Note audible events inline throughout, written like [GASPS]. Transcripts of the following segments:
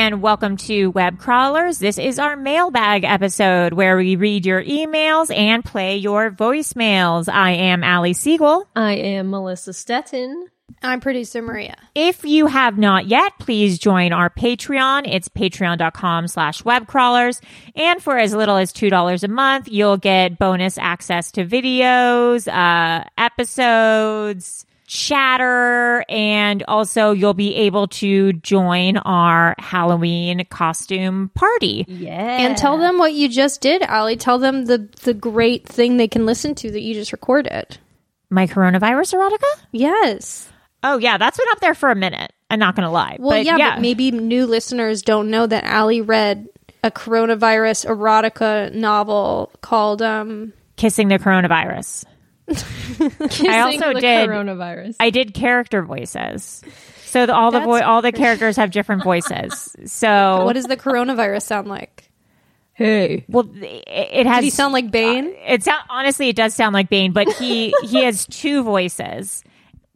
And welcome to Web Crawlers. This is our mailbag episode where we read your emails and play your voicemails. I am Ali Siegel. I am Melissa Stetten. I'm producer Maria. If you have not yet, please join our Patreon. It's patreon.com slash webcrawlers. And for as little as $2 a month, you'll get bonus access to videos, uh, episodes, chatter, and also you'll be able to join our Halloween costume party. Yeah. And tell them what you just did, Ali. Tell them the the great thing they can listen to that you just recorded. My coronavirus erotica? Yes. Oh yeah, that's been up there for a minute. I'm not gonna lie. Well, but yeah, but maybe new listeners don't know that Ali read a coronavirus erotica novel called um kissing the coronavirus. I also the did coronavirus. I did character voices. So the, all the vo- all the characters have different voices. So [LAUGHS] what does the coronavirus sound like? hey. well, it, it has. Did he sound like uh, Bane? It sound honestly, it does sound like Bane, but he he has [LAUGHS] two voices.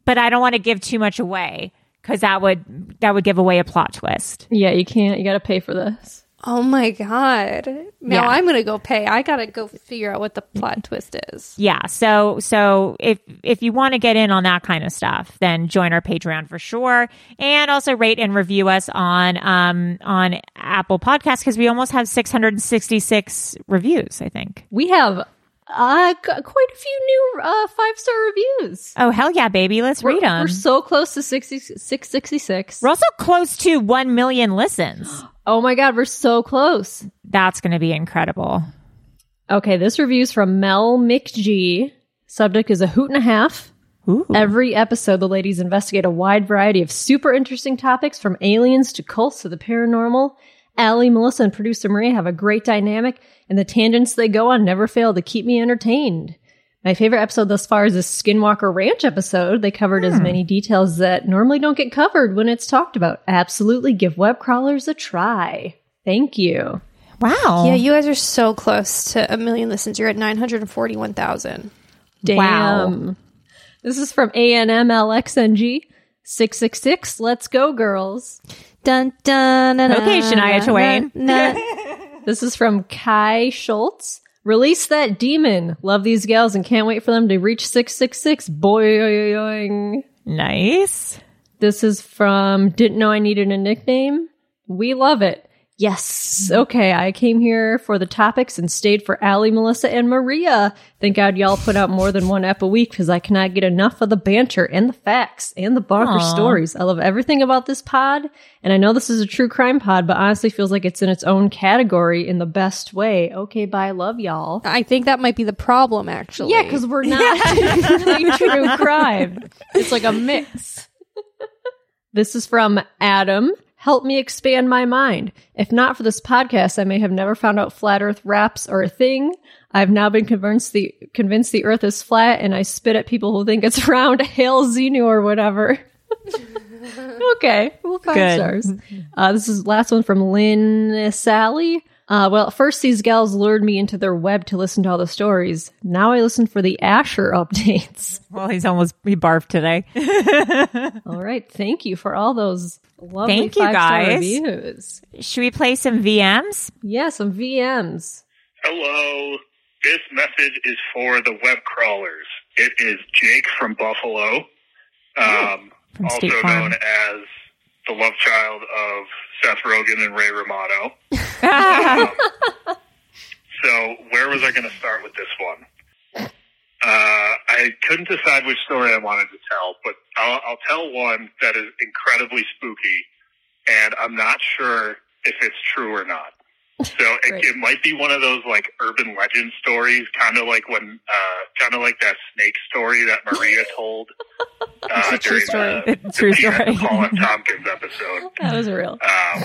But I don't want to give too much away because that would that would give away a plot twist. Yeah, you can't. You got to pay for this. Oh my god. Now Yeah. I'm going to go pay. I got to go figure out what the plot twist is. Yeah. So so if if you want to get in on that kind of stuff, then join our Patreon for sure, and also rate and review us on um on Apple Podcasts because we almost have 666 reviews. I think. We have uh, quite a few new uh, five star reviews. Oh hell yeah, baby! Let's read We're, them. we're so close to 60, 666. We're also close to one million listens. [GASPS] Oh my god, we're so close. That's going to be incredible. Okay, this review's from Mel McG. Subject is a hoot and a half. Ooh. Every episode, the ladies investigate a wide variety of super interesting topics from aliens to cults to the paranormal. Allie, Melissa, and producer Maria have a great dynamic, and the tangents they go on never fail to keep me entertained. My favorite episode thus far is the Skinwalker Ranch episode. They covered as hmm. many details that normally don't get covered when it's talked about. Absolutely give web crawlers a try. Thank you. Wow. Yeah, you guys are so close to a million listens. You're at 941,000. Damn. Wow. This is from ANMLXNG 666. Let's go, girls. Dun dun. dun Okay, Shania Twain. [LAUGHS] This is from Kai Schultz. Release that demon. Love these gals and can't wait for them to reach 666. Boing. Nice. This is from Didn't Know I Needed a Nickname. We love it. Yes. Mm-hmm. Okay. I came here for the topics and stayed for Allie, Melissa, and Maria. Thank God y'all put out more than one ep a week because I cannot get enough of the banter and the facts and the bonker Aw. stories. I love everything about this pod. And I know this is a true crime pod, but honestly feels like it's in its own category in the best way. Okay. Bye. Love y'all. I think that might be the problem, actually. Yeah, because we're not [LAUGHS] [LAUGHS] really true crime. It's like a mix. [LAUGHS] This is from Adam. Help me expand my mind. If not for this podcast, I may have never found out flat earth raps are a thing. I've now been convinced the convinced the earth is flat and I spit at people who think it's [LAUGHS] round. Hail Xenu or whatever. [LAUGHS] okay. Well, five Good. stars. Uh, this is the last one from Lynn Sally. Uh, well, at first these gals lured me into their web to listen to all the stories. Now I listen for the Asher [LAUGHS] updates. Well, he's almost he barfed today. [LAUGHS] all right. Thank you for all those lovely Thank you, guys. reviews. Should we play some VMs? Yeah, some VMs. Hello. This message is for the web crawlers. It is Jake from Buffalo, um, From also State Farm. known as the love child of Seth Rogen and Ray Romano. [LAUGHS] So, where was I going to start with this one? Uh, I couldn't decide which story I wanted to tell, but I'll, I'll tell one that is incredibly spooky, and I'm not sure if it's true or not. So it, it might be one of those like urban legend stories, kind of like when, uh, kind of like that snake story that Maria [LAUGHS] told uh, during the, [LAUGHS] True the story. Colin Tompkins episode That was real. um,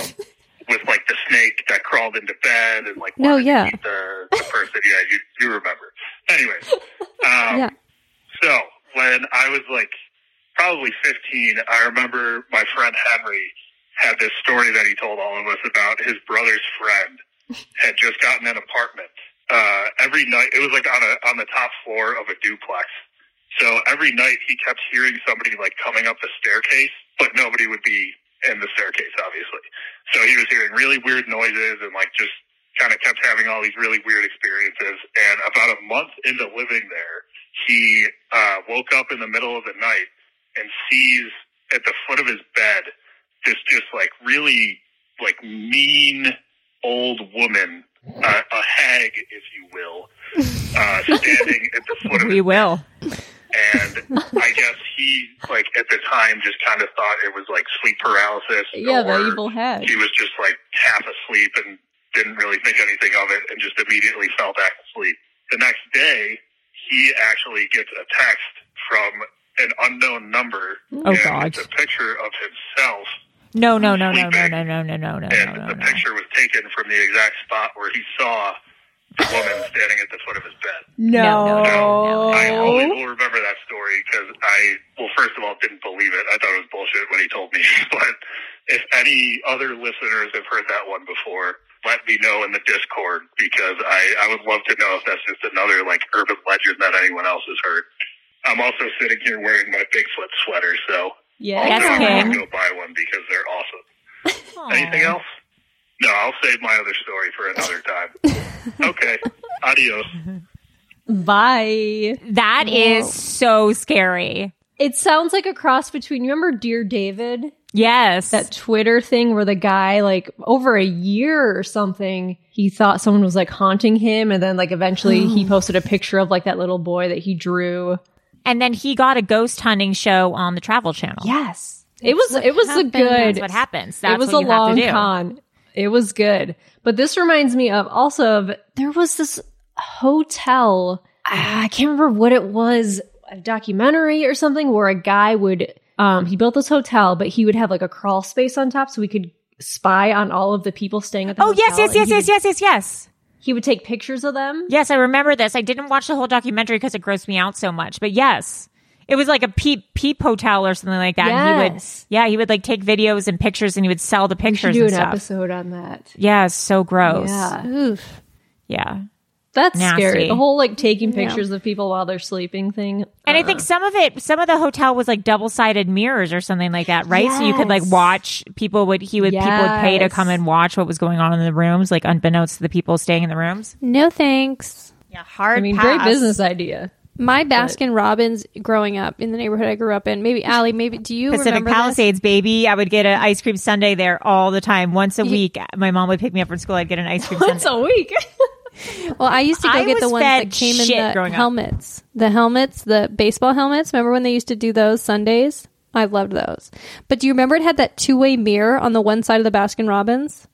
with like the snake that crawled into bed and like No, yeah. the, the person. Yeah, you you remember. Anyways, [LAUGHS] um, Yeah. so when I was like probably 15, I remember my friend Henry had this story that he told all of us about his brother's friend had just gotten an apartment. Uh, every night, it was like on a on the top floor of a duplex. So every night he kept hearing somebody like coming up the staircase, but nobody would be in the staircase, obviously. So he was hearing really weird noises and like just kind of kept having all these really weird experiences. And about a month into living there, he uh, woke up in the middle of the night and sees at the foot of his bed this just like really like mean old woman, uh, a hag, if you will, uh, [LAUGHS] standing at the foot of We his will. and I guess he, like, at the time just kind of thought it was like sleep paralysis. [LAUGHS] Yeah, the evil hag. He was just like half asleep and didn't really think anything of it and just immediately fell back asleep. The next day, he actually gets a text from an unknown number. Oh, and God. It's a picture of himself. No, no, no, no, no, Sleeping. no, no, no, no, no, and no, the no. picture was taken from the exact spot where he saw the woman [SIGHS] standing at the foot of his bed. No, no, no, I no. always will remember that story because I, well, first of all, didn't believe it. I thought it was bullshit when he told me. [LAUGHS] but if any other listeners have heard that one before, let me know in the Discord because I, I would love to know if that's just another like urban legend that anyone else has heard. I'm also sitting here wearing my Bigfoot sweater, so Yeah. Yes, I'll King. go buy one because they're awesome. Anything else? No, I'll save my other story for another time. okay. Adios. Bye. That is so scary. It sounds like a cross between, you remember Dear David? Yes. That Twitter thing where the guy, like, over a year or something, he thought someone was like haunting him. And then, like, eventually he [GASPS] posted a picture of like that little boy that he drew. And then he got a ghost hunting show on the Travel Channel. Yes. It was, it was a good. That's what happens. That's it was a you have long to do. con. It was good. But this reminds me of also of there was this hotel. I can't remember what it was, a documentary or something where a guy would um he built this hotel, but he would have like a crawl space on top so we could spy on all of the people staying at the Oh hotel. yes, yes, yes, yes, yes, yes, yes. He would take pictures of them. Yes, I remember this. I didn't watch the whole documentary because it grossed me out so much. But yes, it was like a peep peep hotel or something like that. And he would, Yes. yeah, he would like take videos and pictures, and he would sell the We pictures do and an stuff. episode on that. Yeah, so gross. Yeah. Oof. yeah. That's Nasty. scary. The whole like taking Yeah. pictures of people while they're sleeping thing. And I think some of it, some of the hotel was like double sided mirrors or something like that, right? So you could like watch people would he would people would pay to come and watch what was going on in the rooms, like unbeknownst to the people staying in the rooms. No thanks. Yeah, hard. I mean, pass. great business idea. My Baskin Robbins growing up in the neighborhood I grew up in. Maybe Allie. Maybe do you Pacific remember this? Palisades, baby. I would get an ice cream sundae there all the time. Once a week, my mom would pick me up from school. I'd get an ice cream [LAUGHS] Once sundae. a week. [LAUGHS] Well, I used to go I get the ones that came in the growing up. helmets. The helmets, the baseball helmets. Remember when they used to do those Sundays? I loved those. But do you remember it had that two way mirror on the one side of the Baskin Robbins?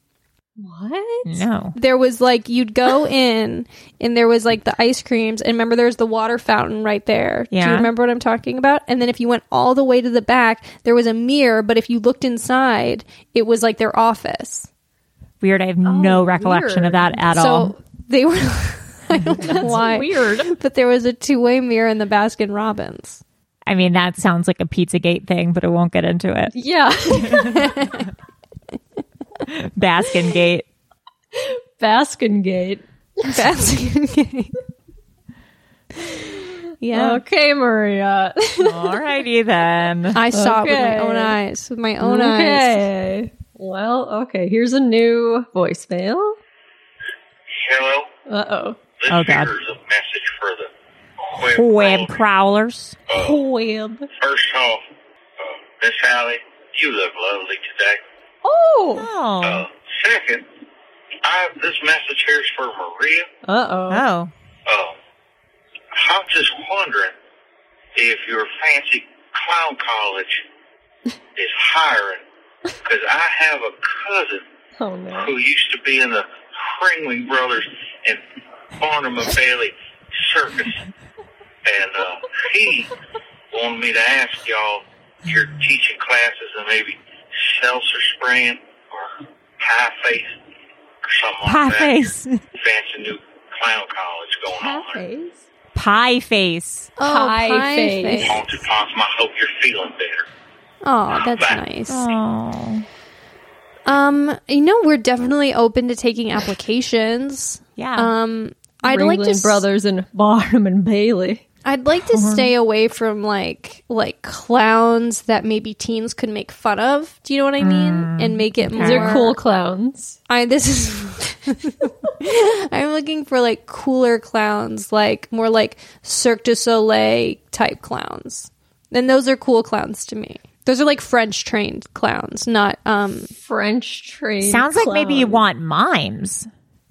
what? No. There was like you'd go [LAUGHS] in and there was like the ice creams and remember there's the water fountain right there. Yeah. Do you remember what I'm talking about? And then if you went all the way to the back, there was a mirror, but if you looked inside, it was like their office. Weird. I have no oh, recollection of that at so all. They were I don't know why. weird. But there was a two way mirror in the Baskin Robbins. I mean, that sounds like a Pizzagate thing, but I won't get into it. Yeah. [LAUGHS] Baskin Gate. Baskin Gate. Baskin [LAUGHS] Gate. Yeah. Okay, Maria. Alrighty then. [LAUGHS] I saw it with my own eyes. With my own eyes. okay. Well, okay. Here's a new voicemail. Hello. Uh oh. Oh, God. here is a message for the web, Web crawlers. Web. First off, uh, Miss Hallie, you look lovely today. Oh. Oh. Uh, second, I this message here is for Maria. Uh oh. Oh. Uh, I'm just wondering if your fancy clown college is hiring, because I have a cousin Oh no. who used to be in the Ringling Brothers and Barnum and Bailey circus, and uh, he wanted me to ask y'all if you're teaching classes and maybe seltzer spraying or pie face or something Pie like that. face. Fancy new clown college going on there. Pie face. Oh, Pie pie face. face. Haunted Possum, I hope you're feeling better. Oh, that's Bye. nice. Oh. Um, you know, we're definitely open to taking applications. Yeah. Um, I'd like to Ringling s- Brothers and Barnum and Bailey. I'd like to stay away from like like clowns that maybe teens could make fun of. Do you know what I mean? And make it more They're cool clowns. I this is [LAUGHS] I'm looking for like cooler clowns, like more like Cirque du Soleil type clowns. And those are cool clowns to me. Those are like French trained clowns, not um French trained. Sounds like maybe you want mimes.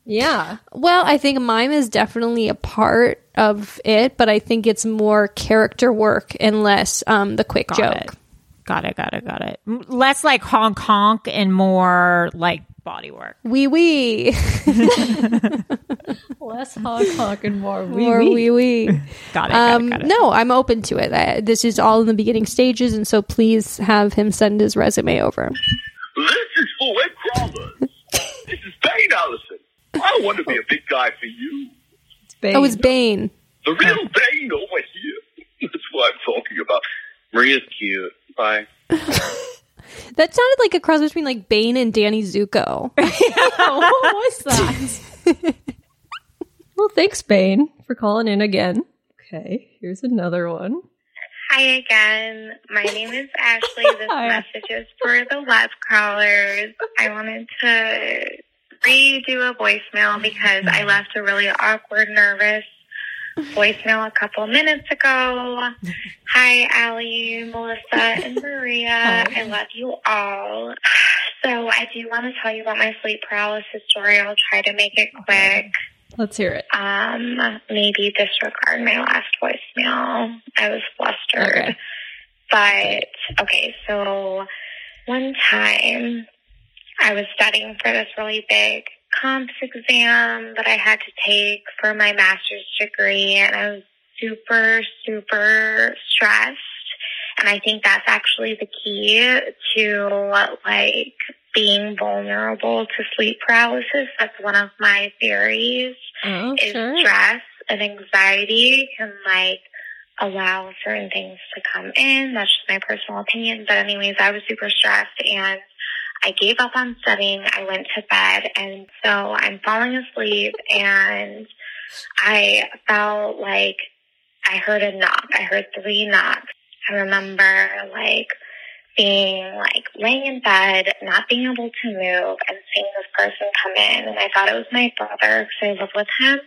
Yeah. well, I think mime is definitely a part of it, but I think it's more character work and less um the quick Got joke. it. Got it. Got it. Got it. Less like honk honk and more like body work. Wee wee. [LAUGHS] Less honk honk and more wee More wee. wee wee. Got it. Got Um, it. Got it. no, I'm open to it. I, this is all in the beginning stages, and so please have him send his resume over. This is for web crawlers. this is Bane Allison. I want to be a big guy for you. It's Bane. Oh, it's Bane. The real Bane over here. [LAUGHS] That's what I'm talking about. Maria's cute. Bye. [LAUGHS] That sounded like a cross between like Bane and Danny Zuko. [LAUGHS] what was that? well, thanks, Bane, for calling in again. Okay, here's another one. Hi again. My name is Ashley. This Hi. message is for the web crawlers. I wanted to redo a voicemail because I left a really awkward, nervous voicemail a couple minutes ago. Hi, Allie, Melissa, and Maria. I love you all. So I do want to tell you about my sleep paralysis story. I'll try to make it quick Let's hear it. um, maybe disregard my last voicemail. I was flustered. Okay. But, okay, so one time I was studying for this really big comps exam that I had to take for my master's degree, and I was super, super stressed. And I think that's actually the key to like being vulnerable to sleep paralysis. That's one of my theories Oh, is sure. stress and anxiety can like allow certain things to come in. That's just my personal opinion. But anyways, I was super stressed and I gave up on studying. I went to bed and so I'm falling asleep and I felt like I heard a knock. I heard three knocks. I remember like being like laying in bed, not being able to move, and seeing this person come in. And I thought it was my brother because I live with him.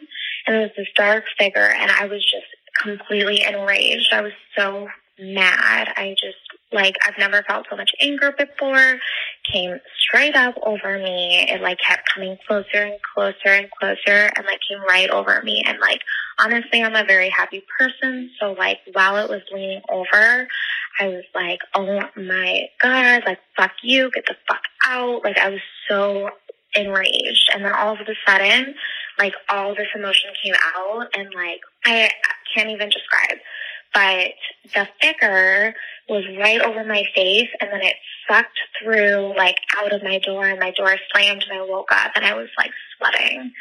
And it was this dark figure, and I was just completely enraged. I was so mad. I just, like, I've never felt so much anger before. Came straight up over me. It, like, kept coming closer and closer and closer and, like, came right over me. And, like, honestly, I'm a very happy person. So, like, while it was leaning over, I was like, oh my God, like, fuck you, get the fuck out. Like, I was so enraged. And then all of a sudden, like, all this emotion came out and, like, I can't even describe. But the figure was right over my face and then it sucked through, like, out of my door and my door slammed and I woke up and I was, like, sweating.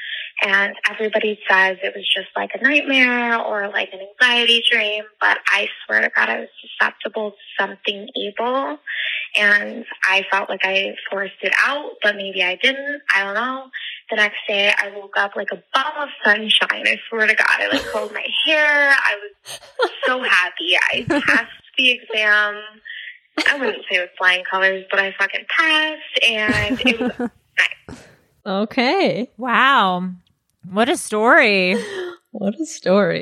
And everybody says it was just like a nightmare or like an anxiety dream, but I swear to God, I was susceptible to something evil. And I felt like I forced it out, but maybe I didn't. I don't know. The next day I woke up like a ball of sunshine. I swear to God, I like [LAUGHS] curled my hair. I was so happy. I [LAUGHS] passed the exam. I wouldn't say with flying colors, but I fucking passed and it was [LAUGHS] nice. Okay. Wow. What a story. [GASPS] What a story.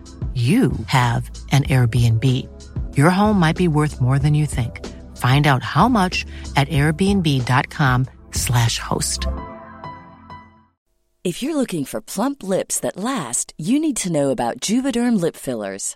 you have an Airbnb. Your home might be worth more than you think. Find out how much at airbnb.com/slash host. If you're looking for plump lips that last, you need to know about Juvederm lip fillers.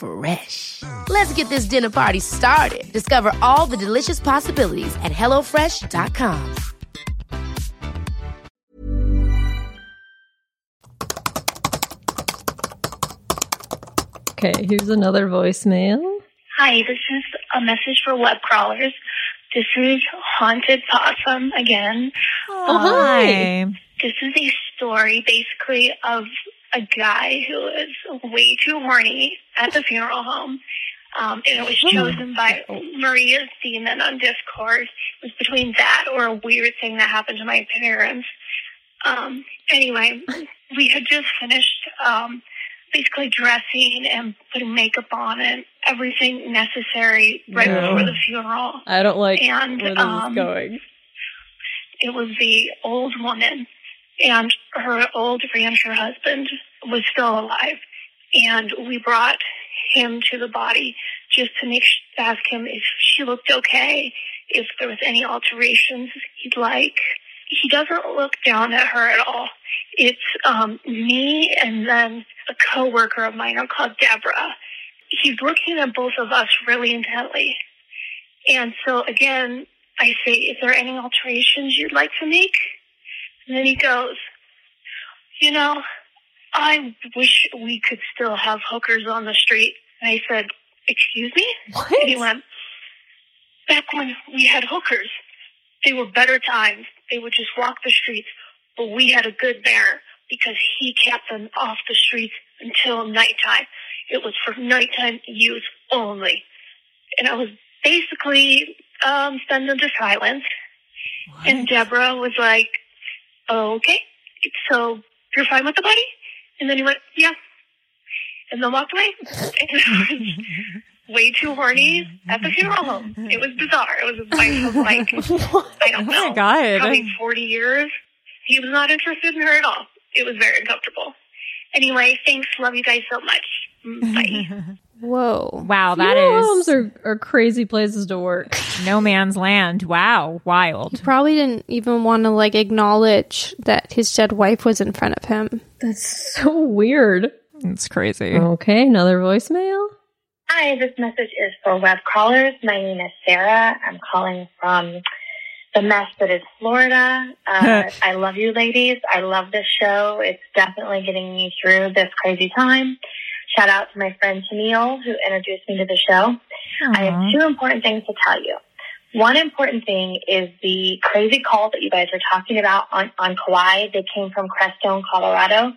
Fresh. Let's get this dinner party started. Discover all the delicious possibilities at hellofresh.com. Okay, here's another voicemail. Hi, this is a message for web crawlers. This is Haunted Possum again. Oh, um, hi. This is a story basically of a guy who was way too horny at the funeral home. Um, and it was chosen by Maria's Demon on Discord. It was between that or a weird thing that happened to my parents. Um, anyway, we had just finished um, basically dressing and putting makeup on and everything necessary right No. before the funeral. I don't like And, where this um, is going. It was the old woman, and her old rancher husband was still alive. And we brought him to the body just to make ask him if she looked okay, if there was any alterations he'd like. He doesn't look down at her at all. It's um, me and then a coworker of mine called Deborah. He's looking at both of us really intently. And so again, I say, is there any alterations you'd like to make? And then he goes, you know, I wish we could still have hookers on the street. And I said, Excuse me? What? And he went, Back when we had hookers, they were better times. They would just walk the streets, but we had a good mayor because he kept them off the streets until nighttime. It was for nighttime use only. And I was basically um, stunned into silence. And Deborah was like, Oh, okay, so you're fine with the body? And then he went, yeah. And then walked away. [LAUGHS] And I was [LAUGHS] way too horny at the funeral home. It was bizarre. It was [LAUGHS] like, I don't know, Oh my God. probably 40 years. He was not interested in her at all. It was very uncomfortable. Anyway, thanks. Love you guys so much. Bye. Whoa. Wow, that Funeral is homes are, are crazy places to work. [LAUGHS] no man's land. Wow, wild. Probably didn't even want to like acknowledge that his dead wife was in front of him. That's so weird. It's crazy. Okay, another voicemail. Hi, this message is for web crawlers. My name is Sarah. I'm calling from the mess that is Florida. Uh, [LAUGHS] I love you ladies. I love this show. It's definitely getting me through this crazy time. Shout out to my friend Tennille who introduced me to the show. I have two important things to tell you. One important thing is the crazy call that you guys are talking about on, on Kauai. They came from Crestone, Colorado.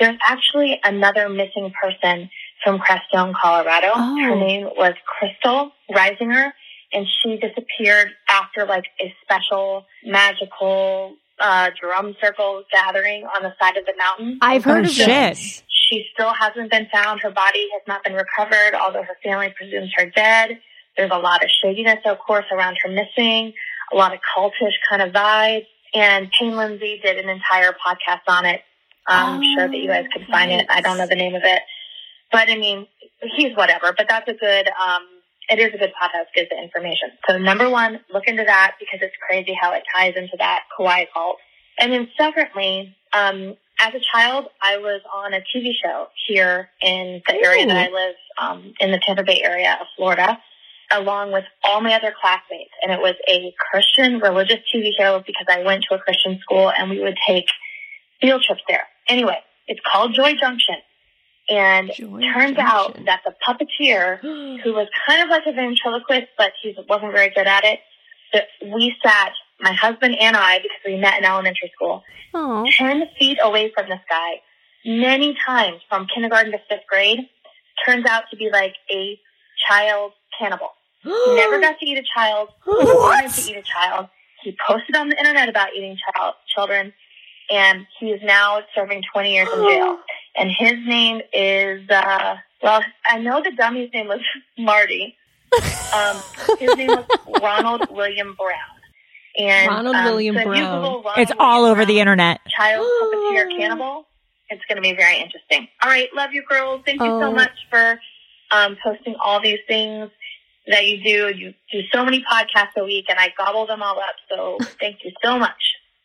There's actually another missing person from Crestone, Colorado. Her name was Crystal Reisinger, and she disappeared after like a special magical uh, drum circle gathering on the side of the mountain. I've heard Oh, of shit. this. She still hasn't been found. Her body has not been recovered, although her family presumes her dead. There's a lot of shadiness, of course, around her missing, a lot of cultish kind of vibes. And Payne Lindsay did an entire podcast on it. I'm sure that you guys could find it. I don't know the name of it. But I mean, he's whatever. But that's a good, um, it is a good podcast, gives the information. So number one, look into that because it's crazy how it ties into that Kauai cult. And then separately, um, as a child, I was on a TV show here in the area that I live, um, in the Tampa Bay area of Florida, along with all my other classmates. And it was a Christian religious TV show because I went to a Christian school and we would take field trips there. Anyway, it's called Joy Junction. And it turns out that the puppeteer, [GASPS] who was kind of like a ventriloquist, but he wasn't very good at it, that we sat, my husband and I, because we met in elementary school, Oh. 10 feet away from this guy many times from kindergarten to fifth grade turns out to be like a child cannibal. [GASPS] Never got to eat a child. Wanted to eat a child. He posted on the internet about eating child children, and he is now serving 20 years in jail. [GASPS] And his name is, uh, well, I know the dummy's name was [LAUGHS] Marty. Um, his name was [LAUGHS] Ronald William Brown. And Ronald um, William so Brown. It's all William over the internet. child [GASPS] puppeteer cannibal. It's going to be very interesting. All right, love you, girls. Thank you Oh. so much for um, posting all these things that you do. You do so many podcasts a week, and I gobble them all up. So [LAUGHS] thank you so much.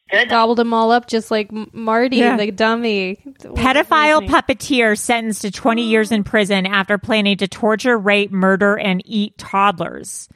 Good. Gobbled them all up just like Marty, Yeah. the dummy. Pedophile puppeteer sentenced to 20 years in prison after planning to torture, rape, murder, and eat toddlers.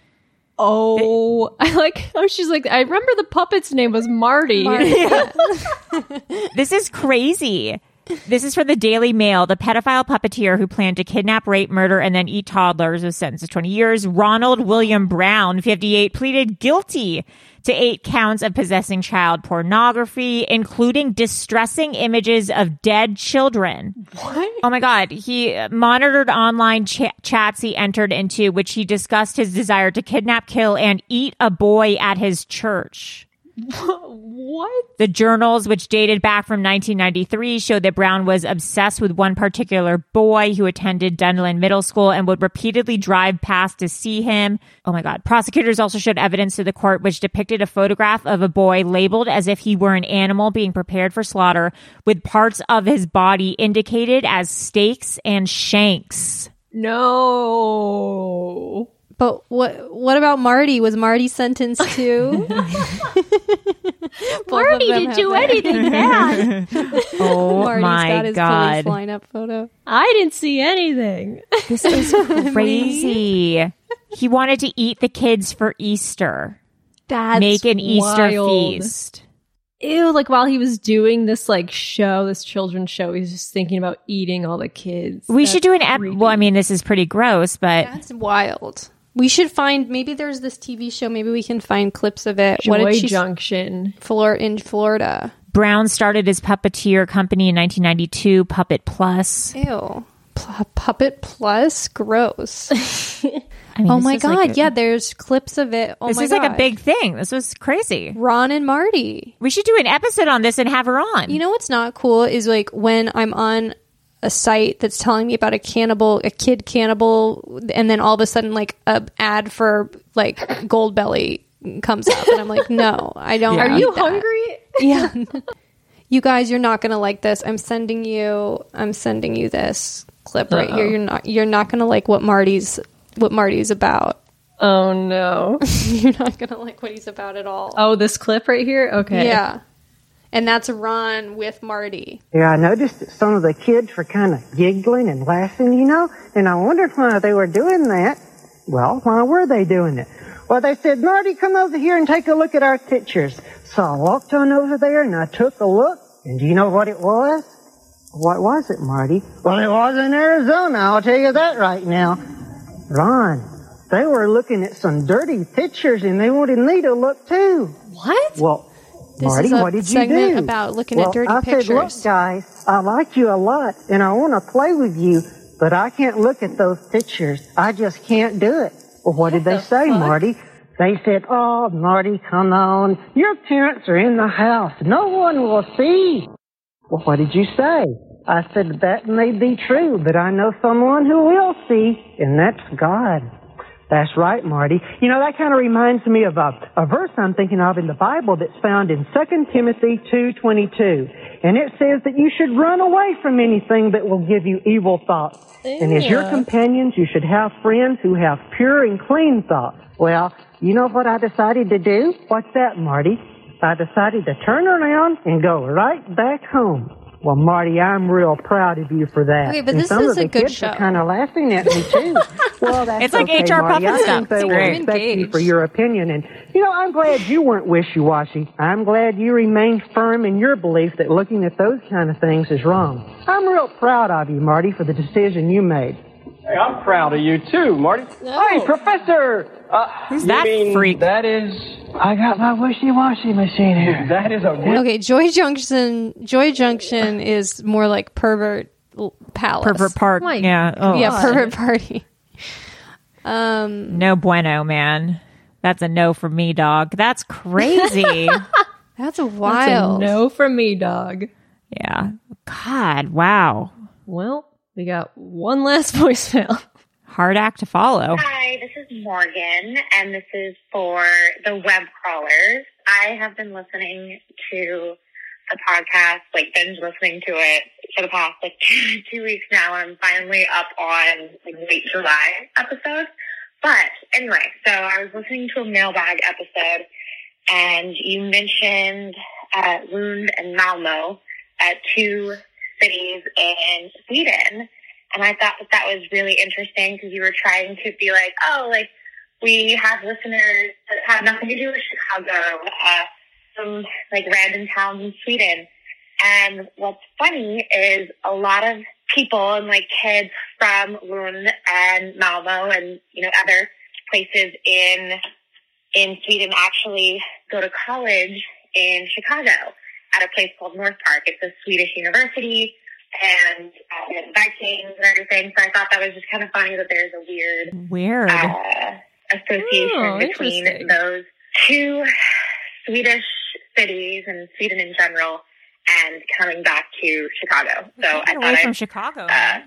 Oh, I like how she's like, I remember the puppet's name was Marty. [LAUGHS] [LAUGHS] This is crazy. This is from the Daily Mail. The pedophile puppeteer who planned to kidnap, rape, murder, and then eat toddlers was sentenced to 20 years. Ronald William Brown, 58, pleaded guilty to eight counts of possessing child pornography, including distressing images of dead children. What? Oh my God. He monitored online ch- chats he entered into, which he discussed his desire to kidnap, kill, and eat a boy at his church. What? The journals, which dated back from 1993, showed that Brown was obsessed with one particular boy who attended Dunland Middle School and would repeatedly drive past to see him. Oh my God. Prosecutors also showed evidence to the court which depicted a photograph of a boy labeled as if he were an animal being prepared for slaughter, with parts of his body indicated as steaks and shanks. No. But what what about Marty? Was Marty sentenced [LAUGHS] too? [LAUGHS] Marty didn't do anything [LAUGHS] bad. Oh Marty's my got his God. police lineup photo. I didn't see anything. This is crazy. he wanted to eat the kids for Easter. That's Make an Easter wild. feast. ew, like while he was doing this like show, this children's show, he's just thinking about eating all the kids. We That's should do an ep- well, I mean, this is pretty gross, but That's wild. We should find maybe there's this TV show. Maybe we can find clips of it. Joy she Junction. Flor- in Florida? Brown started his puppeteer company in 1992, Puppet Plus. Ew. P- Puppet Plus, gross. [LAUGHS] I mean, oh my is like god, a- yeah, there's clips of it. Oh this my is like a big thing. This was crazy. Ron and Marty. We should do an episode on this and have her on. You know what's not cool is like when I'm on a site that's telling me about a cannibal, a kid cannibal, and then all of a sudden like a ad for like Gold Belly comes up, and I'm like, no, I don't. Are you that. hungry? [LAUGHS] Yeah. you guys, you're not gonna like this. I'm sending you. I'm sending you this clip right Uh-oh. here. You're not. You're not gonna like what Marty's. What Marty's about. Oh no. [LAUGHS] you're not gonna like what he's about at all. Oh, this clip right here? Okay. Yeah. And that's Ron with Marty. Yeah, I noticed that some of the kids were kind of giggling and laughing, you know, and I wondered why they were doing that. Well, why were they doing it? Well, they said, Marty, come over here and take a look at our pictures. So I walked on over there and I took a look, and do you know what it was? What was it, Marty? Well, it was in Arizona, I'll tell you that right now. Ron, they were looking at some dirty pictures and they wanted me to look too. What? Well, This Marty, what did you do? about looking at Well, dirty I pictures. said, look, guys, I like you a lot, and I want to play with you, but I can't look at those pictures. I just can't do it. Well, what, did they say, Marty? They said, oh, Marty, come on. Your parents are in the house. No one will see. Well, what did you say? I said, that may be true, but I know someone who will see, and that's God. That's right, Marty. You know, that kind of reminds me of a, a verse I'm thinking of in the Bible that's found in 2 Timothy 2.22. And it says that you should run away from anything that will give you evil thoughts. And as your companions, you should have friends who have pure and clean thoughts. Well, you know what I decided to do? What's that, Marty? I decided to turn around and go right back home. Well, Marty, I'm real proud of you for that. Okay, but and this some is of the a good kids show. are kind of laughing at me too. [LAUGHS] well, that's It's like okay, HR Marty. I Puffin think stuff. they It's will respect you for your opinion, and you know, I'm glad you weren't wishy-washy. I'm glad you remained firm in your belief that looking at those kind of things is wrong. I'm real proud of you, Marty, for the decision you made. Hey, I'm proud of you too, Marty. Hey, Professor! Uh, Who's that mean freak? That is. I got my wishy-washy machine here. That is a. Okay, Joy Junction. Joy Junction is more like pervert palace. Pervert park. My yeah. Oh. yeah, pervert party. Um, No bueno, man. That's a no for me, dog. That's crazy. that's [LAUGHS] That's a wild. no for me, dog. yeah. God, wow. Well, we got one last [LAUGHS] voicemail. Hard act to follow. Hi, this is Morgan, and this is for the web crawlers. I have been listening to the podcast, like binge listening to it for the past like [LAUGHS] two, weeks now, I'm finally up on like late July episode. But anyway, so I was listening to a mailbag episode, and you mentioned uh, Lund and Malmo, uh, two cities in Sweden. And I thought that that was really interesting because you were trying to be like, oh, like we have listeners that have nothing to do with Chicago, uh, some like random towns in Sweden. And what's funny is a lot of people and like kids from Lund and Malmo and, you know, other places in, in Sweden actually go to college in Chicago at a place called North Park. It's a Swedish university and uh, Vikings and everything. So I thought that was just kind of funny that there's a weird Weird. uh, association Oh, between those two Swedish cities and Sweden in general and coming back to Chicago. So I thought away from I'd Chicago. uh,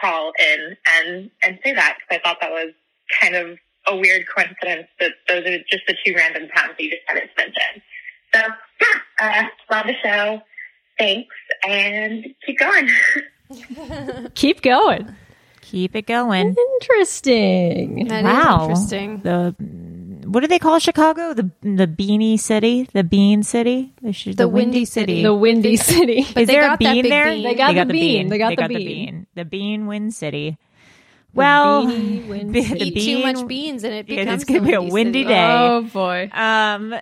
call in and, and say that because I thought that was kind of a weird coincidence that those are just the two random towns that you decided to mention. So, yeah, uh, love the show. Thanks, and keep going. [LAUGHS] Keep going. Keep it going. Interesting. That is wow. interesting. The what do they call Chicago? The the beanie city, the bean city, the, sh- The windy city. The windy city. But Is they there a got that bean there? bean. They got the bean. They got the bean. The bean wind city. Well, beanie [LAUGHS] wind the, city. Eat bean, too much beans and it Yeah, becomes it's gonna the be a windy windy city. day. Oh boy. Um,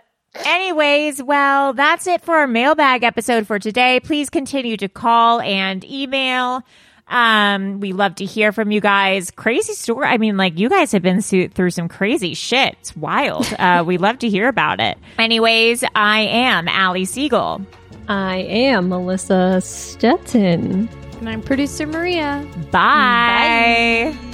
Anyways, well, that's it for our mailbag episode for today. Please continue to call and email. Um, we love to hear from you guys. Crazy story. I mean, like you guys have been through some crazy shit. It's wild. Uh, [LAUGHS] we love to hear about it. Anyways, I am Allie Siegel. I am Melissa Stetten. And I'm producer Maria. Bye. An